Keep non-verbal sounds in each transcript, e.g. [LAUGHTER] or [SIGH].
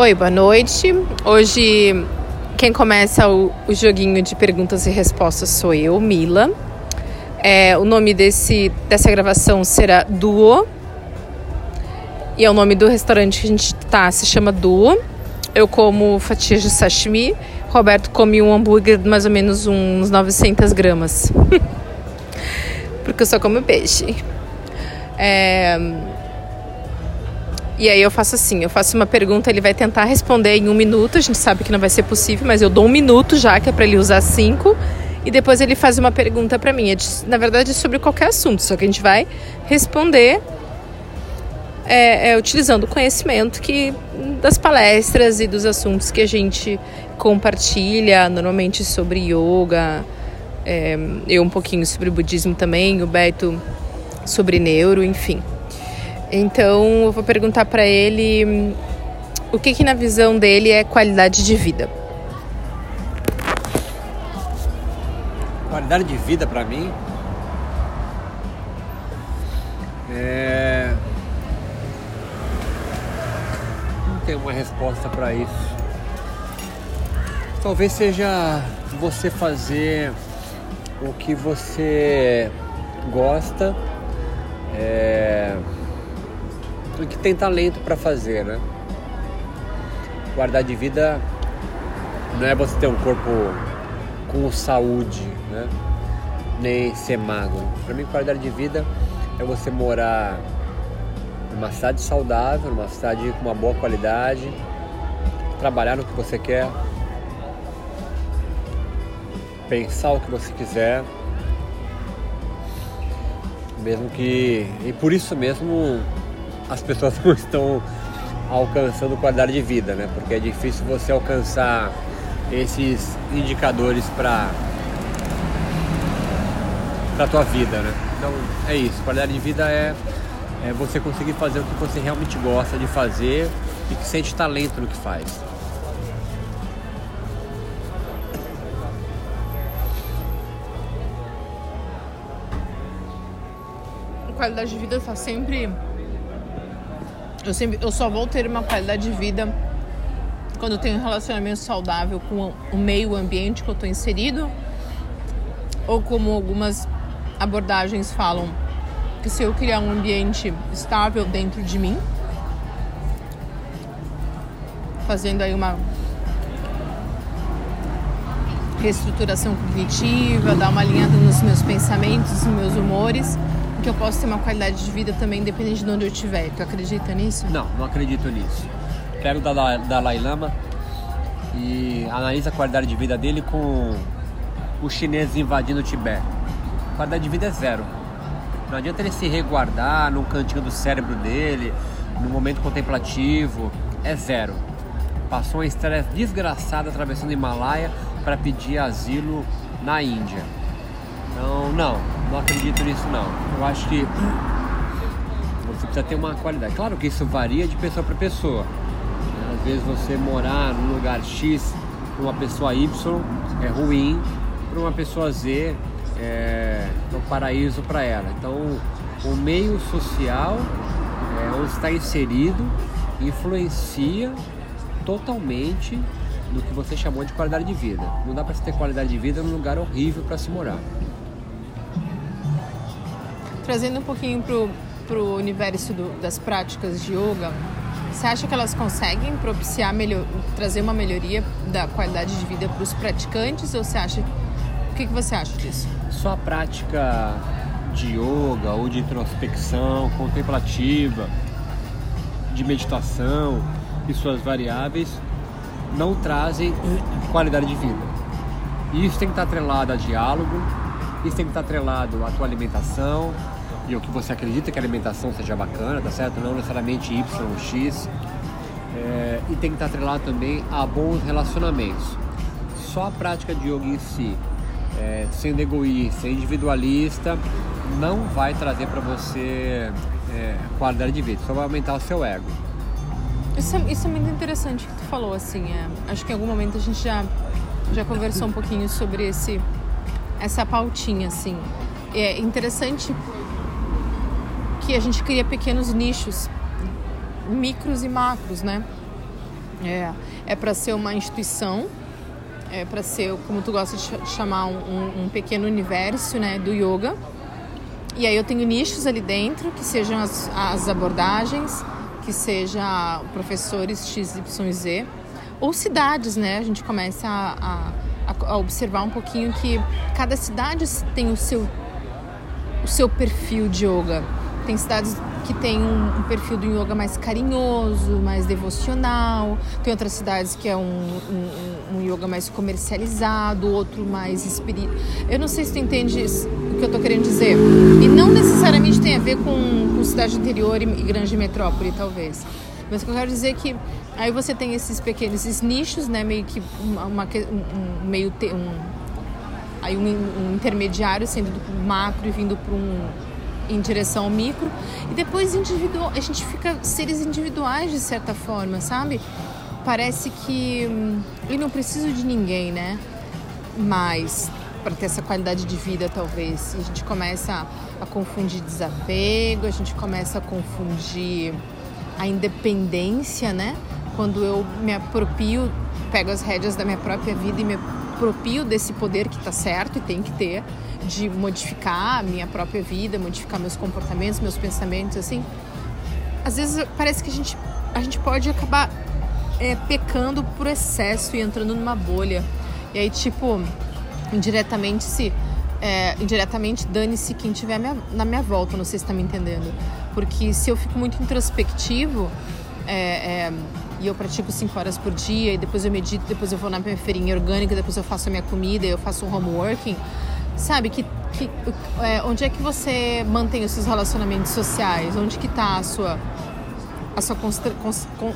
Oi, boa noite. Hoje quem começa o, o joguinho de perguntas e respostas sou eu, Mila. É, o nome desse, dessa gravação será Duo. E é o nome do restaurante que a gente tá, se chama Duo. Eu como fatias de sashimi. Roberto come um hambúrguer de mais ou menos uns 900 gramas. [LAUGHS] Porque eu só como peixe. É, e aí eu faço assim, eu faço uma pergunta, ele vai tentar responder em um minuto, a gente sabe que não vai ser possível, mas eu dou um minuto já, que é para ele usar cinco, e depois ele faz uma pergunta para mim. É na verdade, é sobre qualquer assunto, só que a gente vai responder é, é, utilizando o conhecimento que das palestras e dos assuntos que a gente compartilha, normalmente sobre yoga, é, eu um pouquinho sobre budismo também, o Beto sobre neuro, enfim. Então eu vou perguntar para ele hum, o que, que na visão dele é qualidade de vida. Qualidade de vida para mim é não tem uma resposta para isso. Talvez seja você fazer o que você gosta. É que tem talento para fazer, né? Guardar de vida não é você ter um corpo com saúde, né? Nem ser magro. Para mim, qualidade de vida é você morar numa cidade saudável, numa cidade com uma boa qualidade, trabalhar no que você quer, pensar o que você quiser, mesmo que e por isso mesmo as pessoas [LAUGHS] não estão alcançando qualidade de vida, né? Porque é difícil você alcançar esses indicadores para para tua vida, né? Então é isso. Qualidade de vida é, é você conseguir fazer o que você realmente gosta de fazer e que sente talento no que faz. qualidade de vida está sempre eu, sempre, eu só vou ter uma qualidade de vida quando eu tenho um relacionamento saudável com o meio ambiente que eu estou inserido, ou como algumas abordagens falam, que se eu criar um ambiente estável dentro de mim, fazendo aí uma reestruturação cognitiva, dar uma alinhada nos meus pensamentos, nos meus humores, que eu posso ter uma qualidade de vida também independente de onde eu estiver. Tu acredita nisso? Não, não acredito nisso. Quero da Dalai Lama e analisa a qualidade de vida dele com os chineses invadindo o Tibete. A qualidade de vida é zero. Não adianta ele se reguardar num cantinho do cérebro dele, no momento contemplativo, é zero. Passou um estresse desgraçado atravessando o Himalaia para pedir asilo na Índia. Então, não, não acredito nisso não. Eu acho que você precisa ter uma qualidade. Claro que isso varia de pessoa para pessoa. Às vezes você morar num lugar X para uma pessoa Y é ruim, para uma pessoa Z é, é um paraíso para ela. Então, o meio social é, onde está inserido influencia totalmente no que você chamou de qualidade de vida. Não dá para ter qualidade de vida num lugar horrível para se morar trazendo um pouquinho pro, pro universo do, das práticas de yoga, você acha que elas conseguem propiciar, melhor, trazer uma melhoria da qualidade de vida para os praticantes ou você acha o que, que você acha disso? Só a prática de yoga ou de introspecção contemplativa, de meditação e suas variáveis não trazem qualidade de vida. Isso tem que estar atrelado a diálogo, isso tem que estar atrelado à tua alimentação, e o que você acredita que a alimentação seja bacana, tá certo? Não necessariamente Y ou X. É, e tem que estar atrelado também a bons relacionamentos. Só a prática de yoga em si, é, sendo egoísta, individualista, não vai trazer para você é, qualidade de vida, só vai aumentar o seu ego. Isso é, isso é muito interessante que tu falou, assim, é, acho que em algum momento a gente já, já conversou um pouquinho sobre esse, essa pautinha, assim. É interessante que a gente cria pequenos nichos, micros e macros, né? É, é para ser uma instituição, é para ser, como tu gosta de chamar, um, um, pequeno universo né, do yoga. E aí eu tenho nichos ali dentro, que sejam as, as abordagens, que seja professores XYZ, ou cidades, né? A gente começa a, a, a observar um pouquinho que cada cidade tem o seu, o seu perfil de yoga. Tem cidades que tem um, um, perfil do yoga mais carinhoso, mais devocional. Tem outras cidades que é um, um, um yoga mais comercializado, outro mais espiritual. Eu não sei se tu entende o que eu estou querendo dizer. E não necessariamente tem a ver com, com cidade interior e, e grande metrópole, talvez. Mas o que eu quero dizer é que aí você tem esses pequenos esses nichos, né? Meio que uma, uma um, meio um, aí um intermediário sendo do macro e vindo para um em direção ao micro. E depois a gente fica seres individuais de certa forma sabe? Parece que hum, eu não preciso de ninguém né? Mas para ter essa qualidade de vida talvez a gente começa a, confundir desapego a gente começa a confundir a independência né? Quando eu me apropio pego as rédeas da minha própria vida e me apropio desse poder que está certo e tem que ter de modificar a minha própria vida, modificar meus comportamentos, meus pensamentos, assim. Às vezes parece que a gente, a gente pode acabar é, pecando por excesso e entrando numa bolha. E aí, tipo, indiretamente se. É, indiretamente dane-se quem tiver na minha volta, não sei se está me entendendo. Porque se eu fico muito introspectivo é, é, e eu pratico 5 horas por dia, e depois eu medito, depois eu vou na minha feirinha orgânica, depois eu faço a minha comida, eu faço um homeworking, sabe, que, que é, onde é que você mantém os seus relacionamentos sociais? Onde que está a sua, a sua constru,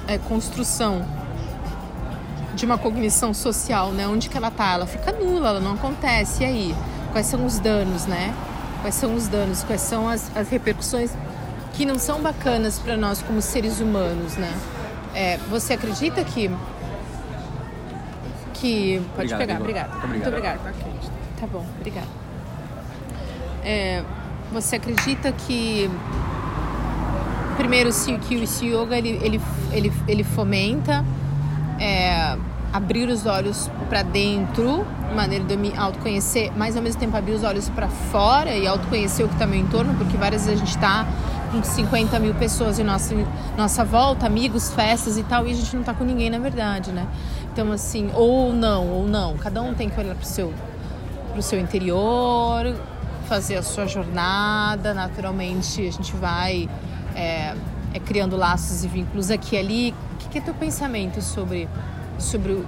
é, construção de uma cognição social, né? Onde que ela está? Ela fica nula, ela não acontece. E aí? Quais são os danos, né? Quais são os danos? Quais são as, as repercussões que não são bacanas para nós como seres humanos, né? É, você acredita que que pode obrigado, pegar, obrigada. Muito obrigada. Tá bom, obrigada. É, você acredita que primeiro que o yoga ele, ele, ele, ele fomenta é, abrir os olhos para dentro, maneira de me autoconhecer, mas ao mesmo tempo abrir os olhos para fora e autoconhecer o que está meu entorno, porque várias vezes a gente está com 50 mil pessoas em nossa, nossa volta, amigos, festas e tal, e a gente não está com ninguém na verdade, né? Então, assim, ou não, ou não, cada um tem que olhar para o seu para o seu interior, fazer a sua jornada. Naturalmente, a gente vai é, é criando laços e vínculos aqui e ali. O que, que é teu pensamento sobre, sobre o,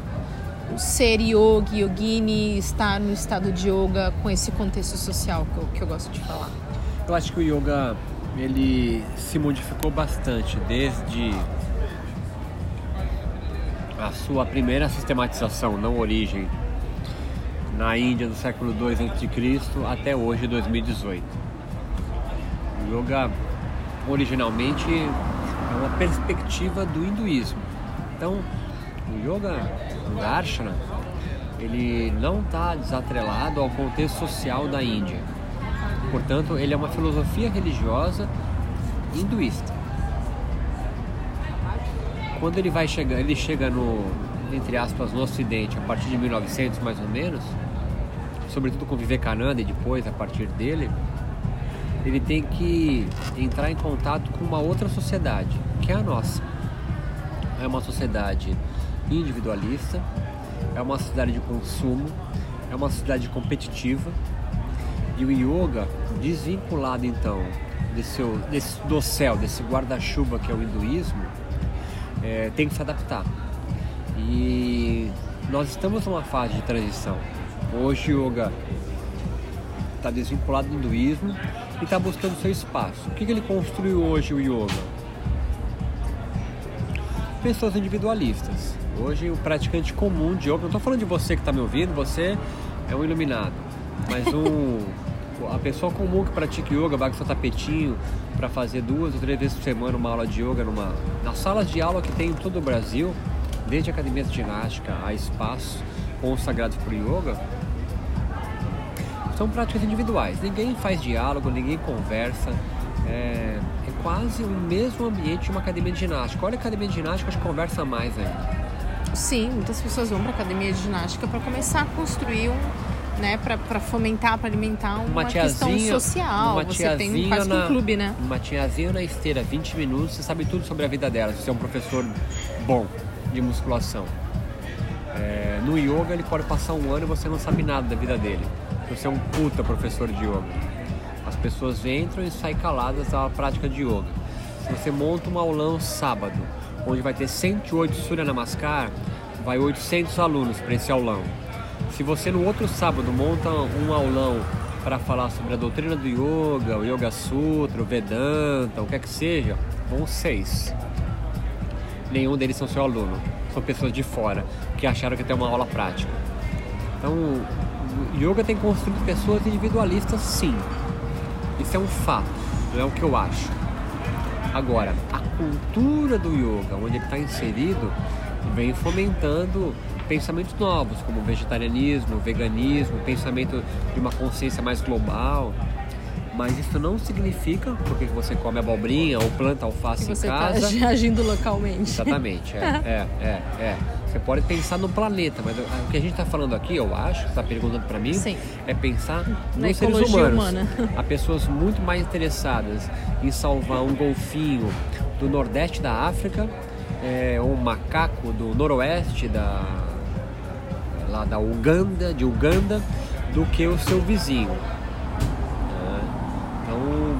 o ser yogi, yogini, estar no estado de yoga com esse contexto social que eu, que eu gosto de falar? Eu acho que o yoga ele se modificou bastante desde a sua primeira sistematização, não origem, na Índia do século II a.C. até hoje, 2018. O yoga originalmente é uma perspectiva do hinduísmo. Então, o yoga, o darshana, ele não está desatrelado ao contexto social da Índia. Portanto, ele é uma filosofia religiosa hinduísta. Quando ele vai chegar, ele chega no entre aspas no Ocidente a partir de 1900 mais ou menos, sobretudo com Vivekananda e depois a partir dele, ele tem que entrar em contato com uma outra sociedade, que é a nossa. É uma sociedade individualista, é uma sociedade de consumo, é uma sociedade competitiva. E o yoga, desvinculado então desse, desse, do céu, desse guarda-chuva que é o hinduísmo, é, tem que se adaptar. E nós estamos numa fase de transição. Hoje o yoga está desvinculado do hinduísmo e está buscando seu espaço. O que, que ele construiu hoje o yoga? Pessoas individualistas. Hoje o praticante comum de yoga, não estou falando de você que está me ouvindo, você é um iluminado, mas um [LAUGHS] a pessoa comum que pratica yoga vai com seu tapetinho para fazer duas ou três vezes por semana uma aula de yoga numa nas salas de aula que tem em todo o Brasil, desde academias de ginástica a espaços consagrados para o yoga, são práticas individuais. Ninguém faz diálogo, ninguém conversa. É, é quase o mesmo ambiente de uma academia de ginástica. Olha a academia de ginástica, acho que conversa mais ainda. Sim, muitas pessoas vão para academia de ginástica para começar a construir um, né, para fomentar, para alimentar uma, Uma questão social. uma Você tem quase que um na- clube, né? Uma tiazinha na esteira, 20 minutos, você sabe tudo sobre a vida dela, se você é um professor bom de musculação. É, no yoga ele pode passar um ano e você não sabe nada da vida dele. Você é um puta professor de yoga. As pessoas entram e saem caladas da prática de yoga. Se você monta um aulão sábado, onde vai ter 108 Surya Namaskar, vai 800 alunos para esse aulão. Se você no outro sábado monta um aulão para falar sobre a doutrina do yoga, o Yoga Sutra, o Vedanta, o que é que seja, vão seis. Nenhum deles são seu aluno. São pessoas de fora que acharam que tem uma aula prática. Então, o yoga tem construído pessoas individualistas, sim. Isso é um fato, não é o que eu acho. Agora, a cultura do yoga, onde ele está inserido, vem fomentando pensamentos novos, como vegetarianismo, veganismo, pensamento de uma consciência mais global. Mas isso não significa porque você come abobrinha ou planta alface você em está casa. [LAUGHS] agindo localmente. Exatamente, é, [LAUGHS] é, é, é. Você pode pensar no planeta, mas o que a gente está falando aqui, eu acho, você está perguntando para mim, Sim. é pensar Na nos seres humanos. humana. Há pessoas muito mais interessadas em salvar um golfinho do nordeste da África, é, um macaco do noroeste da, lá da Uganda, de Uganda, do que o seu vizinho.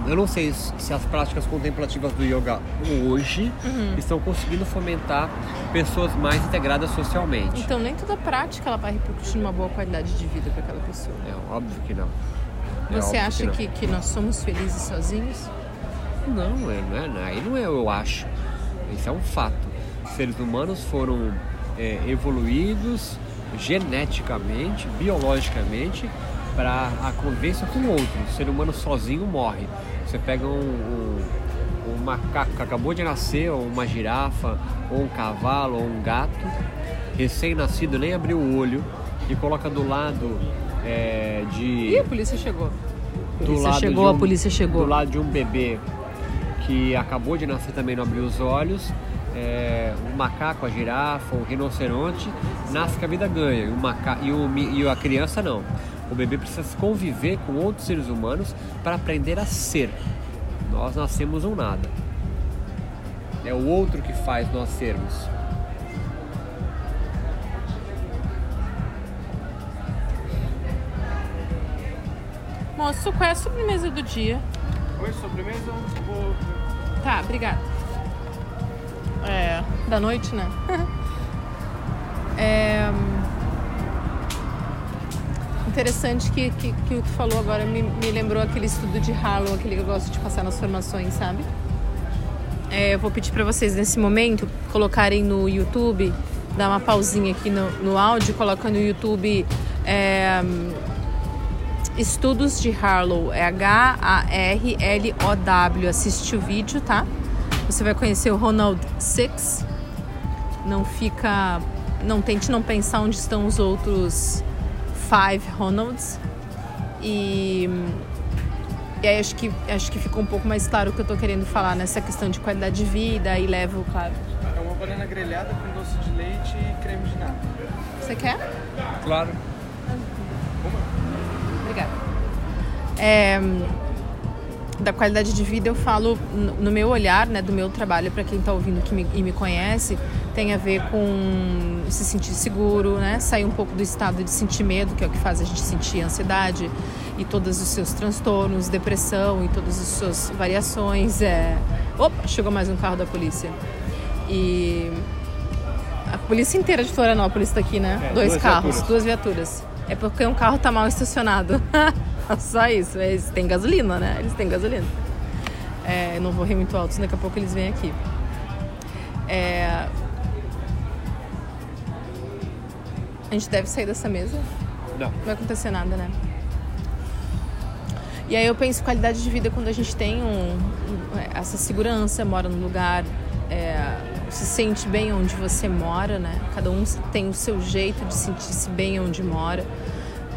Eu não sei se as práticas contemplativas do yoga hoje Uhum. estão conseguindo fomentar pessoas mais integradas socialmente. Então nem toda prática ela vai repercutir numa boa qualidade de vida para aquela pessoa. É óbvio que não. É Você acha não. que, que nós somos felizes sozinhos? Não, é, não é, não, aí não é eu acho. Isso é um fato. Os seres humanos foram é, evoluídos geneticamente, biologicamente, para a convivência com o outro. O ser humano sozinho morre. Você pega um, um, um macaco que acabou de nascer, ou uma girafa, ou um cavalo, ou um gato, recém-nascido, nem abriu o olho, e coloca do lado é, de Ih, a polícia chegou. Do polícia lado chegou, de a um- polícia chegou. Do lado de um bebê que acabou de nascer também não abriu os olhos, é, o macaco, a girafa, o rinoceronte, nasce que a vida ganha. E, o maca... e, o e a criança não. O bebê precisa conviver com outros seres humanos para aprender a ser. Nós nascemos um nada. É o outro que faz nós sermos. Moço, qual é a sobremesa do dia? Oi, sobremesa? Vou... Tá, obrigada. É, da noite, né? [LAUGHS] é, interessante que, que, que o que falou agora me, me lembrou aquele estudo de Harlow, aquele que eu gosto de passar nas formações, sabe? É, eu vou pedir pra vocês nesse momento colocarem no YouTube, dar uma pausinha aqui no, no áudio, coloca no YouTube é, Estudos de Harlow, é H-A-R-L-O-W. Assiste o vídeo, tá? Você vai conhecer o Ronald Six. Não fica. Não tente não pensar onde estão os outros five Ronalds. E. E aí acho que, acho que ficou um pouco mais claro o que eu tô querendo falar nessa questão de qualidade de vida e levo, claro. É uma banana grelhada com doce de leite e creme de nata. Você quer? Claro. Obrigada. É, da qualidade de vida eu falo no meu olhar, né, do meu trabalho para quem está ouvindo que me, e me conhece, tem a ver com se sentir seguro, né, sair um pouco do estado de sentir medo, que é o que faz a gente sentir ansiedade e todos os seus transtornos, depressão e todas as suas variações. É... Opa, chegou mais um carro da polícia. E a polícia inteira de Florianópolis está aqui, né? É, Dois duas carros, viaturas. duas viaturas. É porque um carro tá mal estacionado. [LAUGHS] Só isso. Eles têm gasolina, né? Eles têm gasolina. É, não vou rir muito alto, daqui a pouco eles vêm aqui. É, A gente deve sair dessa mesa. Não. Não vai acontecer nada, né? E aí eu penso qualidade de vida quando a gente tem um, um- essa segurança, mora num lugar, é, se sente bem onde você mora, né? Cada um tem o seu jeito de sentir-se bem onde mora.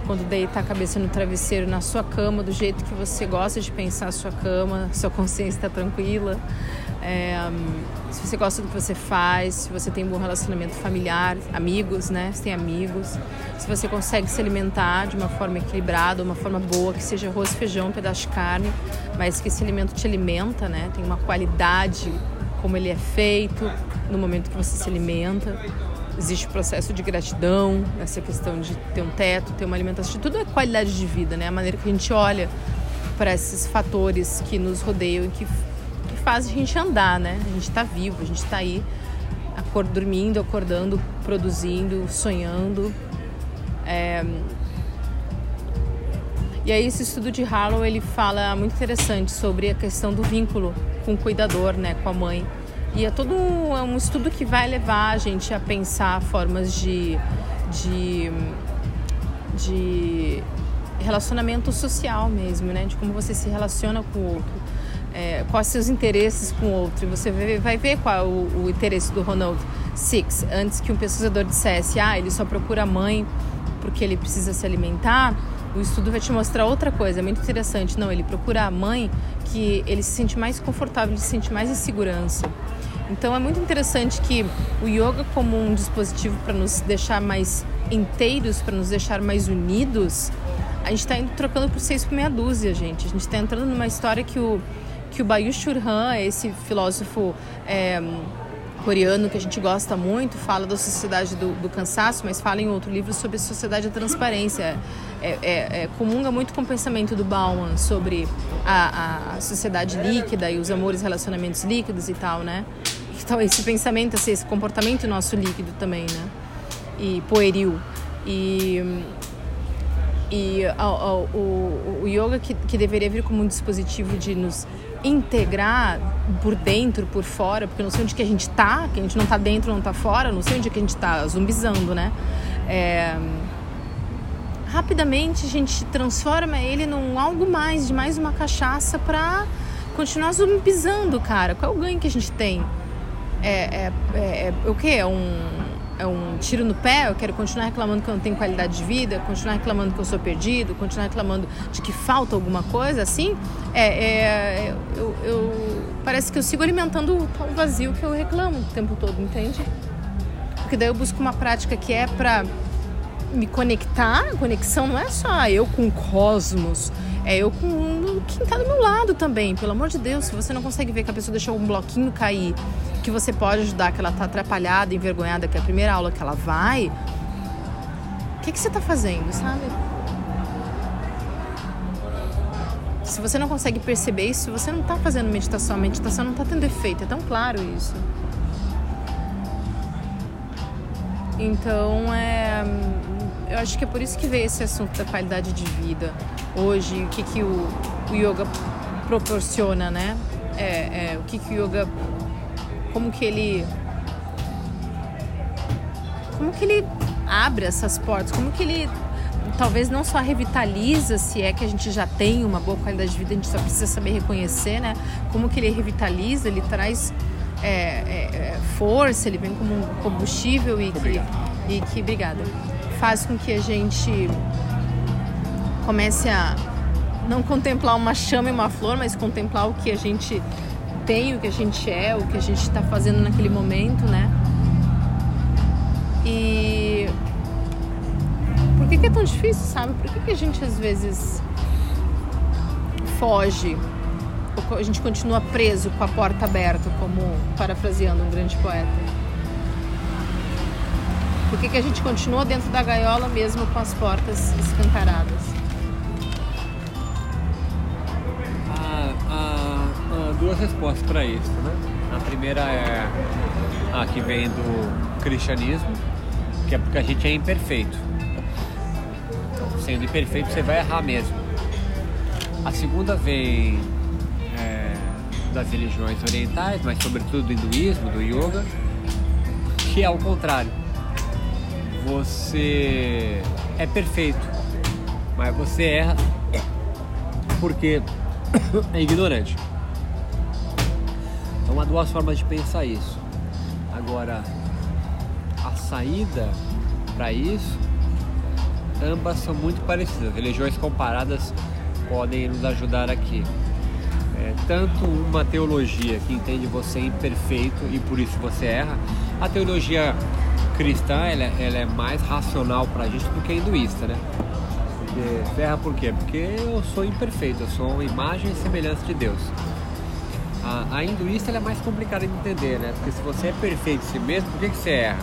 Quando deita a cabeça no travesseiro, na sua cama, do jeito que você gosta de pensar a sua cama, sua consciência está tranquila. É, se você gosta do que você faz, se você tem um bom relacionamento familiar, amigos, né? Se tem amigos, se você consegue se alimentar de uma forma equilibrada, uma forma boa, que seja arroz, feijão, um pedaço de carne, mas que esse alimento te alimenta, né? Tem uma qualidade como ele é feito no momento que você se alimenta. Existe o processo de gratidão, essa questão de ter um teto, ter uma alimentação, tudo é qualidade de vida, né? A maneira que a gente olha para esses fatores que nos rodeiam e que faz a gente andar, né? A gente está vivo, a gente está aí acord, dormindo, acordando, produzindo, sonhando. É... E aí esse estudo de Harlow ele fala muito interessante sobre a questão do vínculo com o cuidador, né, com a mãe. E é todo um, é um estudo que vai levar a gente a pensar formas de, de, de relacionamento social mesmo, né, de como você se relaciona com o outro é, quais seus interesses com outro. E você vai ver qual é o, o interesse do Ronald Six. Antes que um pesquisador dissesse, ah, ele só procura a mãe porque ele precisa se alimentar, o estudo vai te mostrar outra coisa, é muito interessante. Não, ele procura a mãe que ele se sente mais confortável, ele se sente mais em segurança. Então é muito interessante que o yoga como um dispositivo para nos deixar mais inteiros, para nos deixar mais unidos, a gente está trocando por seis por meia dúzia, gente. A gente está entrando numa história que o que o Han, esse filósofo é, coreano que a gente gosta muito, fala da sociedade do, do, cansaço, mas fala em outro livro sobre a sociedade da transparência. É, é, é, comunga muito com o pensamento do Bauman sobre a, a sociedade líquida e os amores, relacionamentos líquidos e tal, né? Então, esse pensamento, assim, esse comportamento nosso líquido também, né? E pueril. E e o, o, o, yoga que, que deveria vir como um dispositivo de nos integrar por dentro, por fora, porque eu não sei onde que a gente tá, que a gente não tá dentro, não tá fora, não sei onde que a gente tá zumbizando, né? É... Rapidamente a gente transforma ele num algo mais, de mais uma cachaça para continuar zumbizando, cara. Qual é o ganho que a gente tem? É, é, é, é o que? É um é um tiro no pé, eu quero continuar reclamando que eu não tenho qualidade de vida, continuar reclamando que eu sou perdido, continuar reclamando de que falta alguma coisa, assim, é, é eu, eu, parece que eu sigo alimentando o vazio que eu reclamo o tempo todo, entende? Porque daí eu busco uma prática que é para me conectar, conexão não é só eu com o cosmos, é eu com quem está do meu lado também. Pelo amor de Deus, se você não consegue ver que a pessoa deixou um bloquinho cair que você pode ajudar, que ela está atrapalhada, envergonhada, que é a primeira aula que ela vai, o que, que você está fazendo, sabe? Se você não consegue perceber isso, você não está fazendo meditação, a meditação não está tendo efeito, é tão claro isso. Então, é, eu acho que é por isso que veio esse assunto da qualidade de vida. Hoje, o que, que o, o yoga proporciona, né? É, é, o que, que o yoga como que ele como que ele abre essas portas, como que ele talvez não só revitaliza, se é que a gente já tem uma boa qualidade de vida, a gente só precisa saber reconhecer, né? Como que ele revitaliza, ele traz é, é, é força, ele vem como um combustível e que, e que, obrigada, faz com que a gente comece a não contemplar uma chama e uma flor, mas contemplar o que a gente tem, o que a gente é, o que a gente está fazendo naquele momento, né? E por que, que é tão difícil, sabe? Por que, que a gente às vezes foge? A gente continua preso com a porta aberta, como parafraseando um grande poeta? Por que, que a gente continua dentro da gaiola mesmo com as portas escancaradas? duas respostas para isso, né? A primeira é a que vem do cristianismo, que é porque a gente é imperfeito. Sendo imperfeito, você vai errar mesmo. A segunda vem das religiões orientais, mas sobretudo do hinduísmo, do yoga, que é o contrário. Você é perfeito, mas você erra porque é ignorante. Então há duas formas de pensar isso. Agora, a saída para isso, ambas são muito parecidas. Religiões comparadas podem nos ajudar aqui. É, tanto uma teologia que entende você imperfeito e por isso você erra. A teologia cristã ela, é, ela é mais racional pra gente do que a hinduísta, né? Porque erra por quê? Porque eu sou imperfeito, eu sou uma imagem e semelhança de Deus. A, a hinduísta é mais complicada de entender, né? Porque se você é perfeito em si mesmo, por que, que você erra?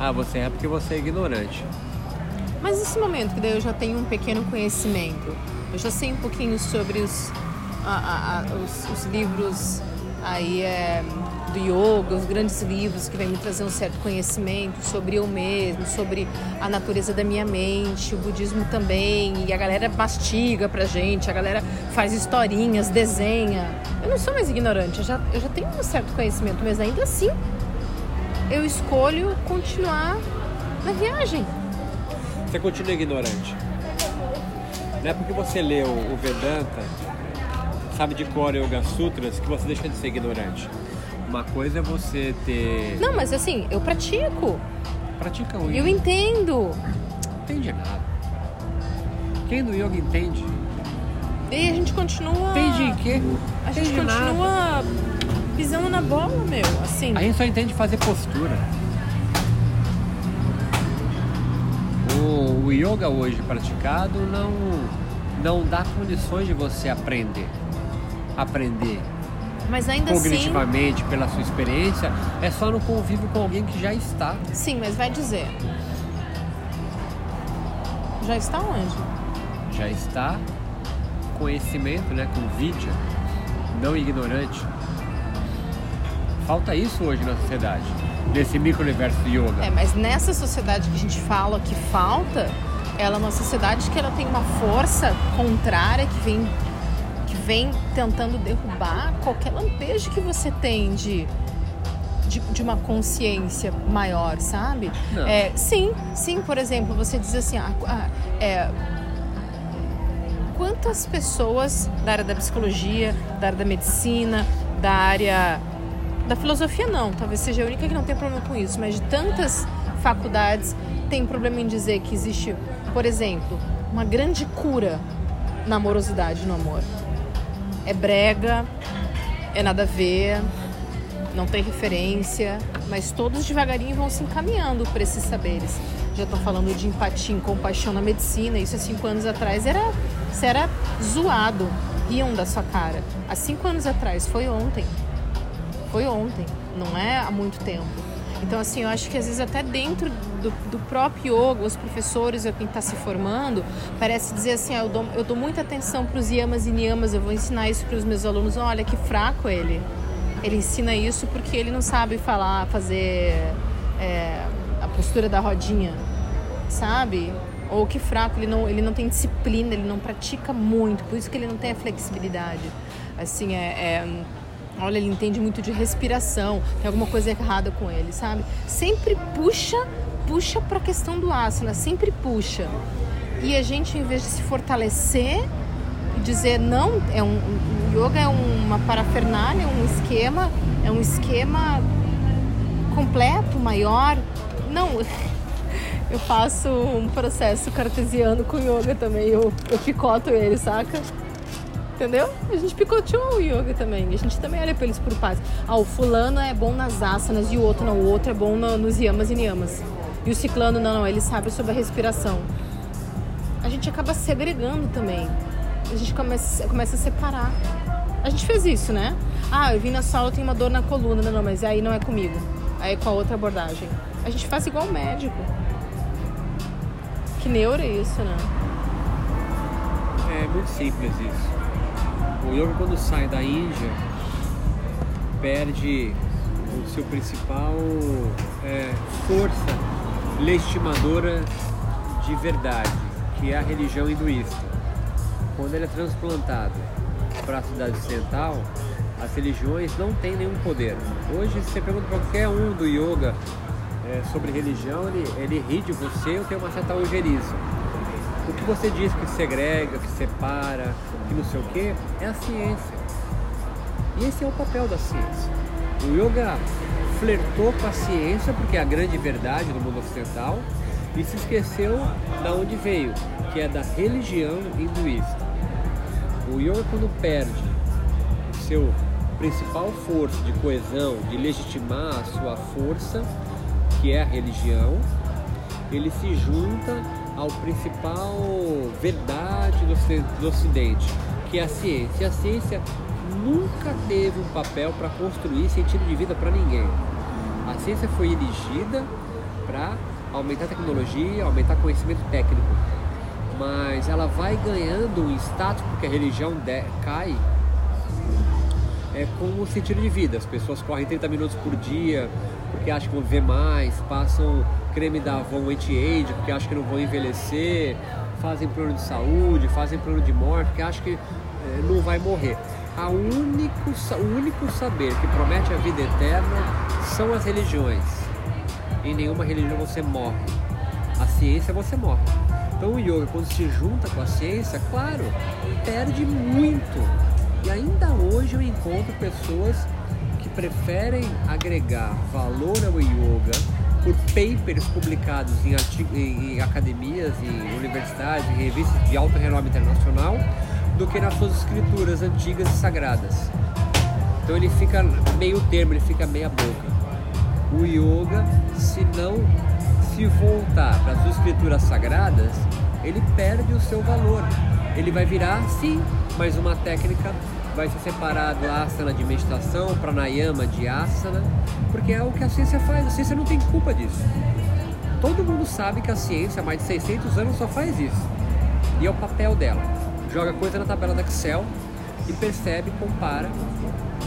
Ah, você erra porque você é ignorante. Mas nesse momento que daí eu já tenho um pequeno conhecimento, eu já sei um pouquinho sobre os, a, a, os, os, livros aí é, do yoga, os grandes livros que vêm me trazer um certo conhecimento sobre eu mesmo, sobre a natureza da minha mente, o budismo também, e a galera mastiga pra gente, a galera faz historinhas, desenha. Eu não sou mais ignorante, eu já, eu já tenho um certo conhecimento, mas ainda assim eu escolho continuar na viagem você continua ignorante. Não é porque você leu o Vedanta, sabe de cor Yoga Sutras, que você deixa de ser ignorante. Uma coisa é você ter. Não, mas assim, eu pratico. Pratica o yoga. Eu entendo. Não entende nada. Quem do yoga entende? E a gente continua. Entende em quê? A gente entende continua nada. pisando na bola, meu. Assim. A gente só entende fazer postura. o, o yoga hoje praticado não, não dá condições de você aprender. Aprender. Mas ainda cognitivamente, assim... pela sua experiência, é só no convívio com alguém que já está. Sim, mas vai dizer. Já está onde? Já está conhecimento, né, com vídeo, não ignorante. Falta isso hoje na sociedade desse micro-universo do yoga. É, mas nessa sociedade que a gente fala que falta, ela é uma sociedade que ela tem uma força contrária que vem vem tentando derrubar qualquer lampejo que você tem de de, de uma consciência maior, sabe? É, sim, sim, por exemplo, você diz assim, ah, ah, é, quantas pessoas da área da psicologia, da área da medicina, da área da filosofia não, talvez seja a única que não tem problema com isso, mas de tantas faculdades tem problema em dizer que existe, por exemplo, uma grande cura na amorosidade no amor. É brega, é nada a ver, não tem referência, mas todos devagarinho vão se encaminhando para esses saberes. Já estão falando de empatia compaixão na medicina, isso há cinco anos atrás era, era zoado, riam da sua cara. Há cinco anos atrás, foi ontem foi ontem, não é há muito tempo. Então, assim, eu acho que às vezes até dentro do, do próprio yoga, os professores ou quem está se formando, parece dizer assim, ah, eu, dou, eu dou muita atenção para os yamas e niyamas, eu vou ensinar isso para os meus alunos. Olha, que fraco ele. Ele ensina isso porque ele não sabe falar, fazer é, a postura da rodinha, sabe? Ou que fraco, ele não, ele não tem disciplina, ele não pratica muito, por isso que ele não tem a flexibilidade. Assim, é, é Olha, ele entende muito de respiração, tem alguma coisa errada com ele, sabe? Sempre puxa, puxa para a questão do asana, sempre puxa. E a gente, em vez de se fortalecer e dizer não, é um, o yoga é uma parafernália, é um esquema, é um esquema completo, maior. Não, [LAUGHS] eu faço um processo cartesiano com yoga também, eu, eu picoto ele, saca? Entendeu? A gente picoteou o yoga também. A gente também olha pra eles por paz. Ah, o fulano é bom nas asanas e o outro não. O outro é bom no, nos yamas e niyamas. E o ciclano não. Ele sabe sobre a respiração. A gente acaba segregando também. A gente começa, começa a separar. A gente fez isso, né? Ah, eu vim na sala, eu tenho uma dor na coluna. Não, não, mas aí não é comigo. Aí é com a outra abordagem. A gente faz igual o médico. Que neuro é isso, né? É muito simples isso. O yoga quando sai da Índia perde o seu principal é, força legitimadora de verdade, que é a religião hinduísta. Quando ele é transplantado para a cidade ocidental, as religiões não têm nenhum poder. Hoje, se você pergunta para qualquer um do yoga é, sobre religião, ele, ele ri de você ou tem uma certa ojeriza. O que você diz que segrega, que separa, que não sei o que, é a ciência. E esse é o papel da ciência. O yoga flertou com a ciência, porque é a grande verdade do mundo ocidental, e se esqueceu da onde veio, que é da religião hinduísta. O yoga, quando perde seu principal força de coesão, de legitimar a sua força, que é a religião, ele se junta ao principal verdade do Ocidente, que é a ciência. E a ciência nunca teve um papel para construir sentido de vida para ninguém. A ciência foi erigida para aumentar a tecnologia, aumentar conhecimento técnico, mas ela vai ganhando um status porque a religião cai é, com o sentido de vida. As pessoas correm 30 minutos por dia porque acham que vão viver mais, passam creme da Avon anti-age porque acham que não vão envelhecer, fazem plano de saúde, fazem plano de morte porque acham que é, não vai morrer. A único, o único saber que promete a vida eterna são as religiões. Em nenhuma religião você morre. A ciência você morre. Então o yoga, quando se junta com a ciência, claro, perde muito e ainda hoje eu encontro pessoas que preferem agregar valor ao yoga por papers publicados em, em, em academias, em universidades, em revistas de alto renome internacional, do que nas suas escrituras antigas e sagradas. Então ele fica meio termo, ele fica meia boca. O yoga, se não se voltar para as suas escrituras sagradas, ele perde o seu valor. Ele vai virar, sim, mais uma técnica vai ser separado asana de meditação, pranayama de asana, porque é o que a ciência faz. A ciência não tem culpa disso. Todo mundo sabe que a ciência, há mais de 600 anos, só faz isso. E é o papel dela. Joga coisa na tabela do Excel e percebe, compara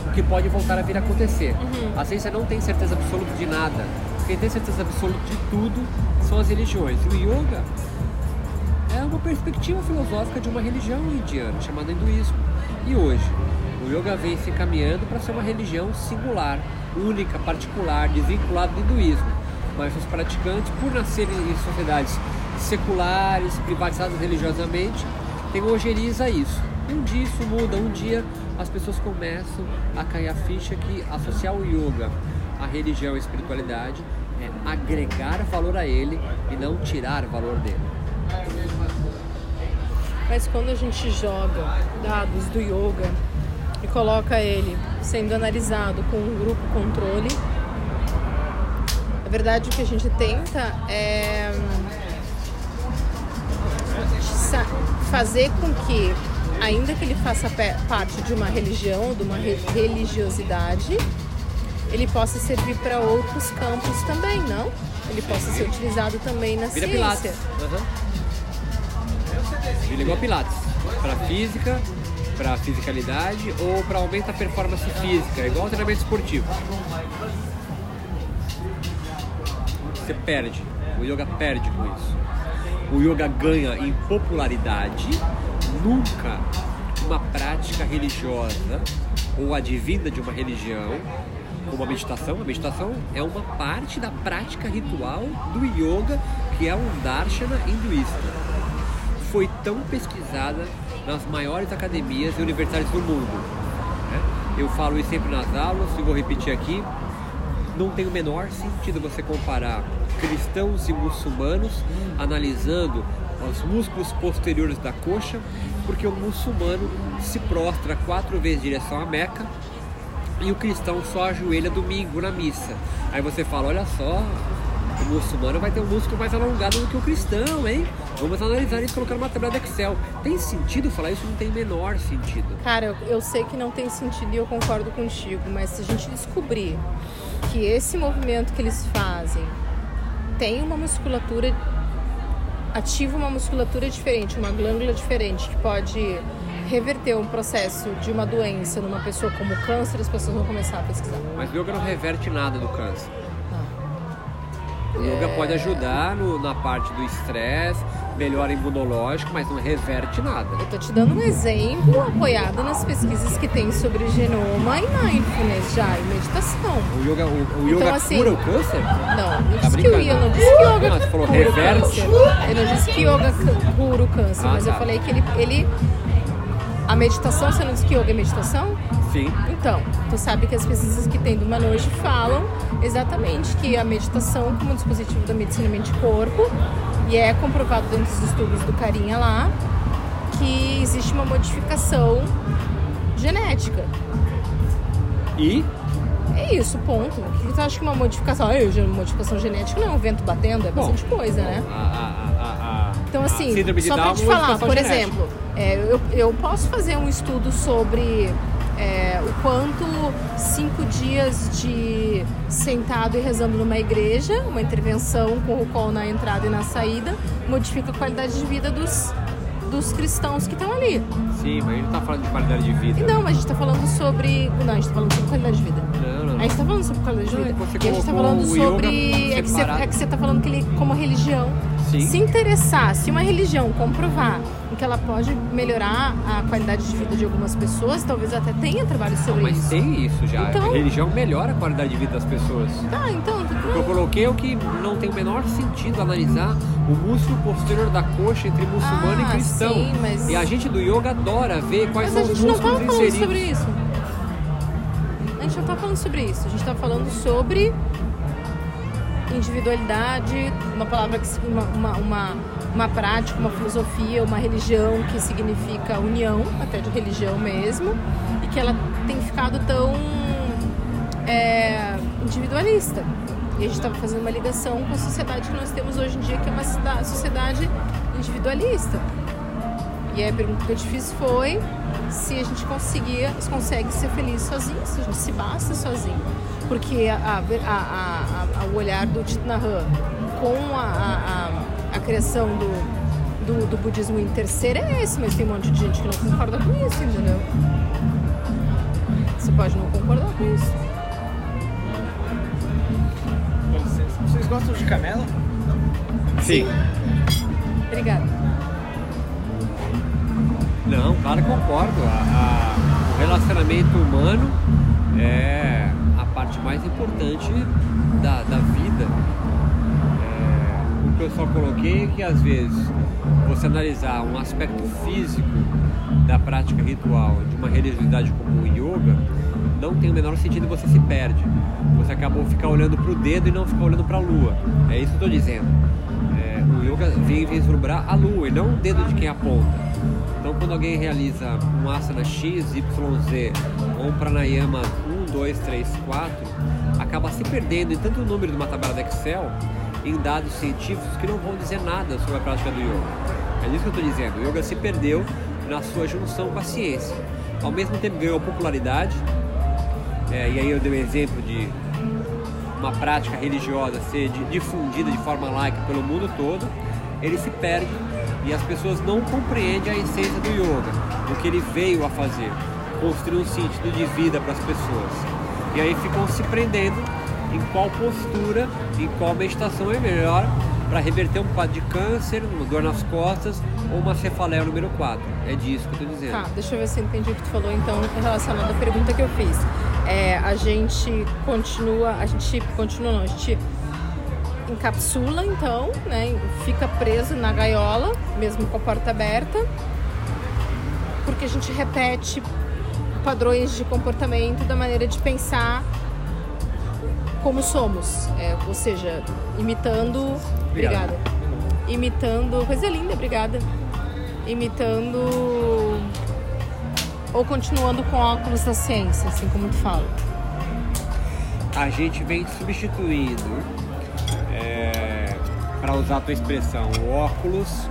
o que pode voltar a vir a acontecer. Uhum. A ciência não tem certeza absoluta de nada. Quem tem certeza absoluta de tudo são as religiões. O yoga uma perspectiva filosófica de uma religião indiana chamada hinduísmo. E hoje, o yoga vem se encaminhando para ser uma religião singular, única, particular, desvinculada do hinduísmo. Mas os praticantes, por nascerem em sociedades seculares, privatizadas religiosamente, têm ojeriza isso. Um dia isso muda, um dia as pessoas começam a cair a ficha que associar o yoga à religião e à espiritualidade é agregar valor a ele e não tirar valor dele. Mas quando a gente joga dados do yoga e coloca ele sendo analisado com um grupo controle, a verdade o que a gente tenta é fazer com que, ainda que ele faça parte de uma religião, de uma religiosidade, ele possa servir para outros campos também, não? Ele possa ser utilizado também na Vira ciência. Uhum. Ele é igual Pilates. Para física, para fisicalidade ou para aumentar a performance física, é igual treinamento esportivo. Você perde. O yoga perde com isso. O yoga ganha em popularidade, nunca uma prática religiosa ou advinda de uma religião, como a meditação. A meditação é uma parte da prática ritual do yoga, que é um darshana hinduísta foi tão pesquisada nas maiores academias e universidades do mundo. Né? Eu falo isso sempre nas aulas e vou repetir aqui. Não tem o menor sentido você comparar cristãos e muçulmanos analisando os músculos posteriores da coxa, porque o muçulmano se prostra quatro vezes em direção à Meca e o cristão só ajoelha domingo na missa. Aí você fala, olha só, o muçulmano vai ter um músculo mais alongado do que o cristão, hein? Vamos analisar isso e colocar numa tabela de Excel. Tem sentido falar isso? Não tem menor sentido. Cara, eu, sei que não tem sentido e eu concordo contigo, mas se a gente descobrir que esse movimento que eles fazem tem uma musculatura ativa uma musculatura diferente, uma glândula diferente que pode reverter um processo de uma doença numa pessoa como câncer, as pessoas vão começar a pesquisar. Mas o yoga não reverte nada do câncer. O yoga pode ajudar no, na parte do estresse, melhora imunológico, mas não reverte nada. Eu tô te dando um exemplo apoiado nas pesquisas que tem sobre genoma e mindfulness já, e meditação. O yoga, o, o yoga então, assim, cura o câncer? Não, não tá disse que o yoga, não disse que yoga não, você falou cura reverte. o câncer. Eu não disse que yoga cura o câncer, ah, mas tá. eu falei que ele, ele a meditação, você não disse que yoga é meditação? Sim. Então, tu sabe que as pesquisas que tem do Manoj falam exatamente que a meditação como dispositivo da medicina mente-corpo, e é comprovado dentro dos estudos do Carinha lá, que existe uma modificação genética. E É isso, ponto. O que tu acha que uma modificação. Ah, uma modificação genética não é um vento batendo, é Bom, bastante coisa, né? a, a, a, Então, assim, só pra te falar, por genética. exemplo, é, eu, eu posso fazer um estudo sobre quanto cinco dias de sentado e rezando numa igreja, uma intervenção com o col na entrada e na saída, modifica a qualidade de vida dos, dos cristãos que estão ali. Sim, mas a gente não tá falando de qualidade de vida. Não, mas a gente tá falando sobre. Não, a gente tá falando sobre qualidade de vida. Não, não, A gente tá falando sobre qualidade de vida. você e a gente tá falando sobre. É que, você, é que você tá falando que ele como religião. Sim. Se interessar, se uma religião comprovar que ela pode melhorar a qualidade de vida de algumas pessoas, talvez até tenha trabalho sobre Mas isso. tem isso já. Então- A religião melhora a qualidade de vida das pessoas. Tá, então. O que eu coloquei é o que não tem o menor sentido analisar o músculo posterior da coxa entre muçulmano Ah, e cristão. sim, mas- E a gente do yoga adora ver quais Mas a são os gente não músculos tava falando inseridos. sobre isso. A gente não tá falando sobre isso. A gente tá falando sobre individualidade, uma palavra que uma, uma, uma, uma prática, uma filosofia, uma religião que significa união, até de religião mesmo, e que ela tem ficado tão é, individualista. E a gente estava fazendo uma ligação com a sociedade que nós temos hoje em dia, que é uma sociedade individualista. E aí a pergunta que eu te fiz foi se a gente conseguia, se consegue ser feliz sozinho, se a gente se basta sozinho. Porque a, a, a, o olhar do Thich-Nhat Hanh com a criação do, do, do budismo em terceiro é esse, mas tem um monte de gente que não concorda com isso, entendeu? Você pode não concordar com isso. Vocês gostam de camelo? Sim. Obrigada. Não, claro que concordo. A- a- o relacionamento humano é a parte mais importante da, da vida. O que eu só coloquei é que às vezes você analisar um aspecto físico da prática ritual de uma religiosidade como o yoga não tem o menor sentido você se perde. Você acabou ficar olhando para o dedo e não ficar olhando para a lua. É isso que eu estou dizendo. É, o yoga vem vislumbrar a lua e não o dedo de quem aponta. Então, quando alguém realiza um asana X, Y, Z ou um pranayama 1, 2, 3, 4, acaba se perdendo em tanto número de uma tabela de Excel em dados científicos que não vão dizer nada sobre a prática do yoga. É isso que eu estou dizendo. O yoga se perdeu na sua junção com a ciência. Ao mesmo tempo ganhou popularidade, é, e aí eu dei o exemplo de uma prática religiosa ser di- difundida de forma laica pelo mundo todo, ele se perde e as pessoas não compreendem a essência do yoga, o que ele veio a fazer, construir um sentido de vida para as pessoas. E aí ficam se prendendo em qual postura, em qual meditação é melhor para reverter um quadro de câncer, uma dor nas costas ou uma cefaleia número 4. É disso que eu estou dizendo. Tá, deixa eu ver se eu entendi o que tu falou então relacionado à pergunta que eu fiz. É, a gente continua, a gente continua não, a gente encapsula então, né? Fica preso na gaiola, mesmo com a porta aberta, porque a gente repete padrões de comportamento da maneira de pensar como somos, é, ou seja, imitando. Obrigada. Imitando. Coisa linda, obrigada. Imitando. Ou continuando com óculos da ciência, assim como tu fala. a gente vem substituindo, para usar a tua expressão, o óculos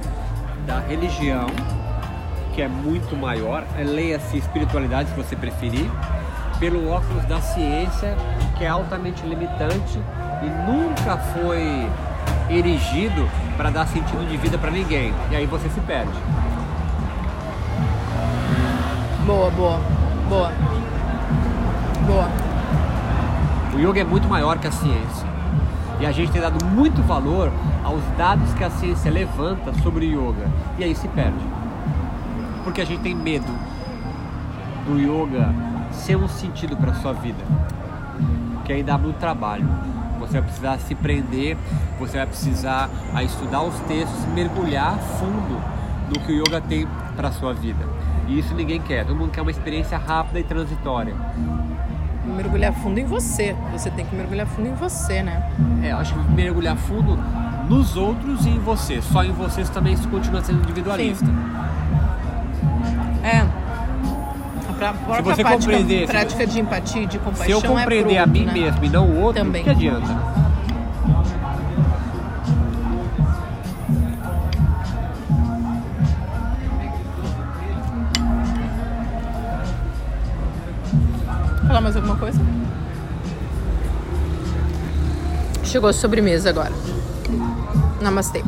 da religião, que é muito maior, é, leia-se espiritualidade se você preferir, pelo óculos da ciência, que é altamente limitante e nunca foi erigido para dar sentido de vida para ninguém. E aí você se perde. Boa, boa, boa. Boa. O yoga é muito maior que a ciência. E a gente tem dado muito valor aos dados que a ciência levanta sobre o yoga. E aí se perde. Porque a gente tem medo do yoga ser um sentido para sua vida. Que aí dá muito trabalho. Você vai precisar se prender, você vai precisar a estudar os textos, mergulhar fundo no que o yoga tem para sua vida. E isso ninguém quer. Todo mundo quer uma experiência rápida e transitória. Mergulhar fundo em você. Você tem que mergulhar fundo em você, né? É, acho que mergulhar fundo nos outros e em você. Só em você você também continua sendo individualista. É. A você prática, compreender, se- prática de empatia e de Se compaixão eu compreender é a mim né? mesmo e não o outro, Também. o que adianta? Falar mais alguma coisa? Chegou a sobremesa agora. Namastê.